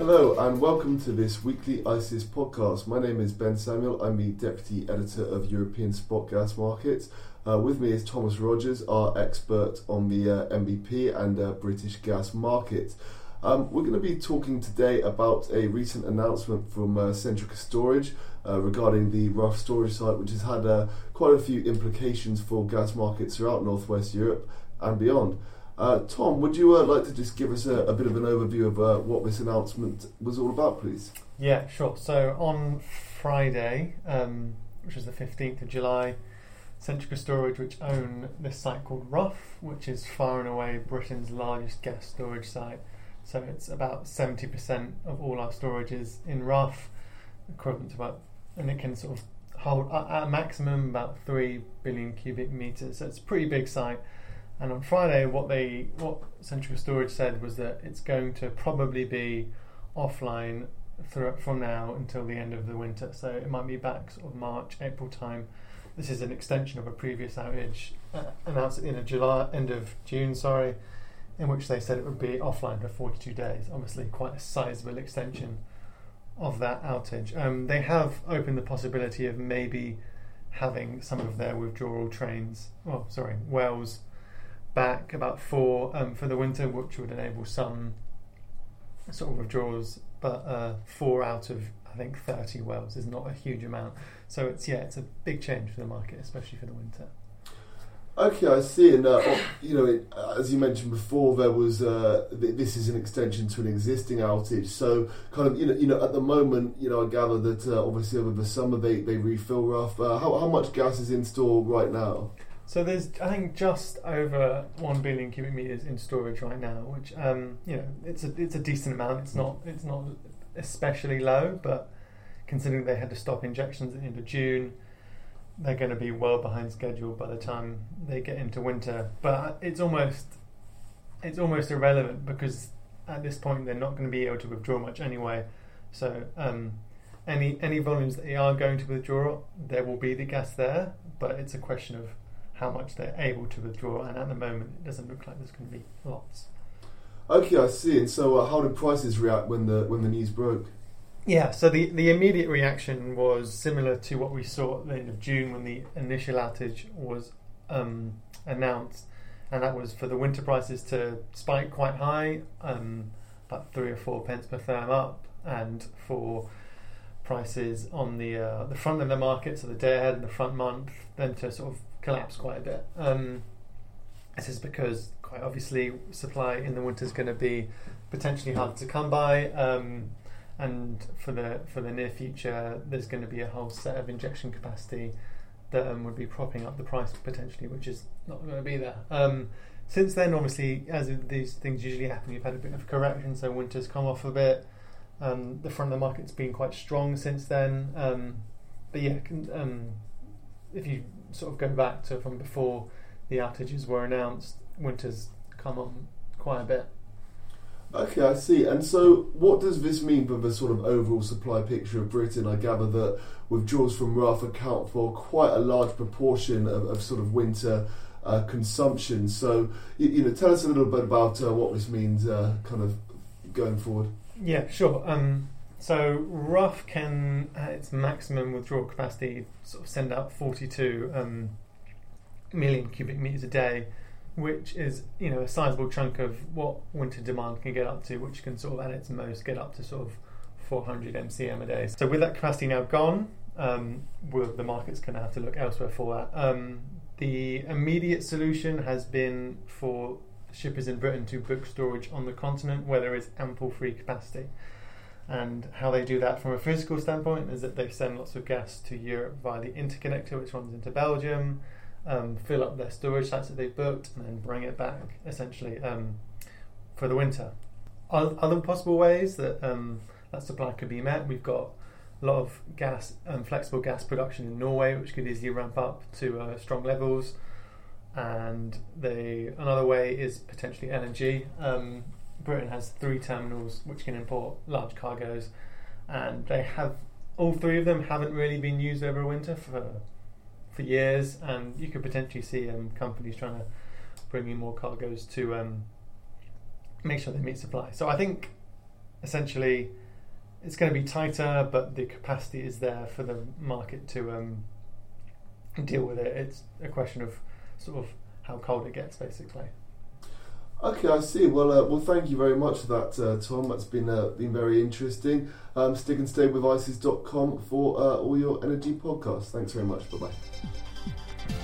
Hello and welcome to this weekly ICIS podcast. My name is Ben Samuel. I'm the deputy editor of European Spot Gas Markets. Uh, with me is Thomas Rogers, our expert on the uh, NBP and uh, British gas market. Um, we're going to be talking today about a recent announcement from uh, Centrica Storage uh, regarding the Rough storage site, which has had uh, quite a few implications for gas markets throughout Northwest Europe and beyond. Uh, Tom, would you uh, like to just give us a, a bit of an overview of uh, what this announcement was all about, please? Yeah, sure. So on Friday, um, which is the 15th of July, Centrica Storage, which own this site called Rough, which is far and away Britain's largest gas storage site. So it's about 70% of all our storage is in Rough, equivalent to about, and it can sort of hold at a maximum about 3 billion cubic meters. So it's a pretty big site. And on Friday, what they what Centrica Storage said was that it's going to probably be offline through, from now until the end of the winter. So it might be back sort of March, April time. This is an extension of a previous outage uh, announced of July, end of June, sorry, in which they said it would be offline for 42 days. Obviously, quite a sizable extension of that outage. Um, they have opened the possibility of maybe having some of their withdrawal trains, well, sorry, wells back about four um, for the winter, which would enable some sort of withdrawals. But uh, four out of I think 30 wells is not a huge amount. So it's yeah, it's a big change for the market, especially for the winter. Okay, I see. And uh, you know, it, as you mentioned before, there was uh, th- this is an extension to an existing outage. So, kind of, you know, you know, at the moment, you know, I gather that uh, obviously over the summer they, they refill rough. Uh, how how much gas is in store right now? So there's, I think, just over one billion cubic meters in storage right now, which um, you know, it's a it's a decent amount. It's not it's not especially low, but considering they had to stop injections at the end of June they're going to be well behind schedule by the time they get into winter. But it's almost it's almost irrelevant because at this point they're not going to be able to withdraw much anyway. So um, any any volumes that they are going to withdraw, there will be the gas there, but it's a question of how much they're able to withdraw. And at the moment, it doesn't look like there's going to be lots. Okay, I see. And so, uh, how did prices react when the when the news broke? Yeah, so the, the immediate reaction was similar to what we saw at the end of June when the initial outage was um, announced, and that was for the winter prices to spike quite high, um, about three or four pence per therm up, and for prices on the uh, the front of the market, so the day ahead and the front month, then to sort of collapse quite a bit. Um, this is because, quite obviously, supply in the winter is going to be potentially hard to come by. Um, and for the for the near future, there's going to be a whole set of injection capacity that um, would be propping up the price potentially, which is not going to be there. Um, since then, obviously, as these things usually happen, you've had a bit of correction, so winter's come off a bit. Um, the front of the market's been quite strong since then. Um, but yeah, um, if you sort of go back to from before the outages were announced, winter's come on quite a bit. Okay, I see. And so, what does this mean for the sort of overall supply picture of Britain? I gather that withdrawals from Rough account for quite a large proportion of, of sort of winter uh, consumption. So, you, you, know, tell us a little bit about uh, what this means, uh, kind of going forward. Yeah, sure. Um, so, Rough can, at its maximum withdrawal capacity, sort of send out 42 um, million cubic meters a day which is you know a sizable chunk of what winter demand can get up to, which can sort of at its most get up to sort of 400 mcm a day. So with that capacity now gone, um, the market's going to have to look elsewhere for that. Um, the immediate solution has been for shippers in Britain to book storage on the continent where there is ample free capacity. And how they do that from a physical standpoint is that they send lots of gas to Europe via the interconnector, which runs into Belgium um, fill up their storage sites that they've booked, and then bring it back essentially um, for the winter. Other possible ways that um, that supply could be met, we've got a lot of gas and flexible gas production in Norway, which could easily ramp up to uh, strong levels. And the another way is potentially LNG. Um, Britain has three terminals which can import large cargoes, and they have all three of them haven't really been used over winter for for years, and you could potentially see um, companies trying to bring in more cargoes to um, make sure they meet supply. So I think essentially it's going to be tighter, but the capacity is there for the market to um, deal with it. It's a question of sort of how cold it gets, basically. Okay, I see. Well, uh, well, thank you very much for that, uh, Tom. That's been uh, been very interesting. Um, stick and stay with ICIS.com for uh, all your energy podcasts. Thanks very much. Bye bye.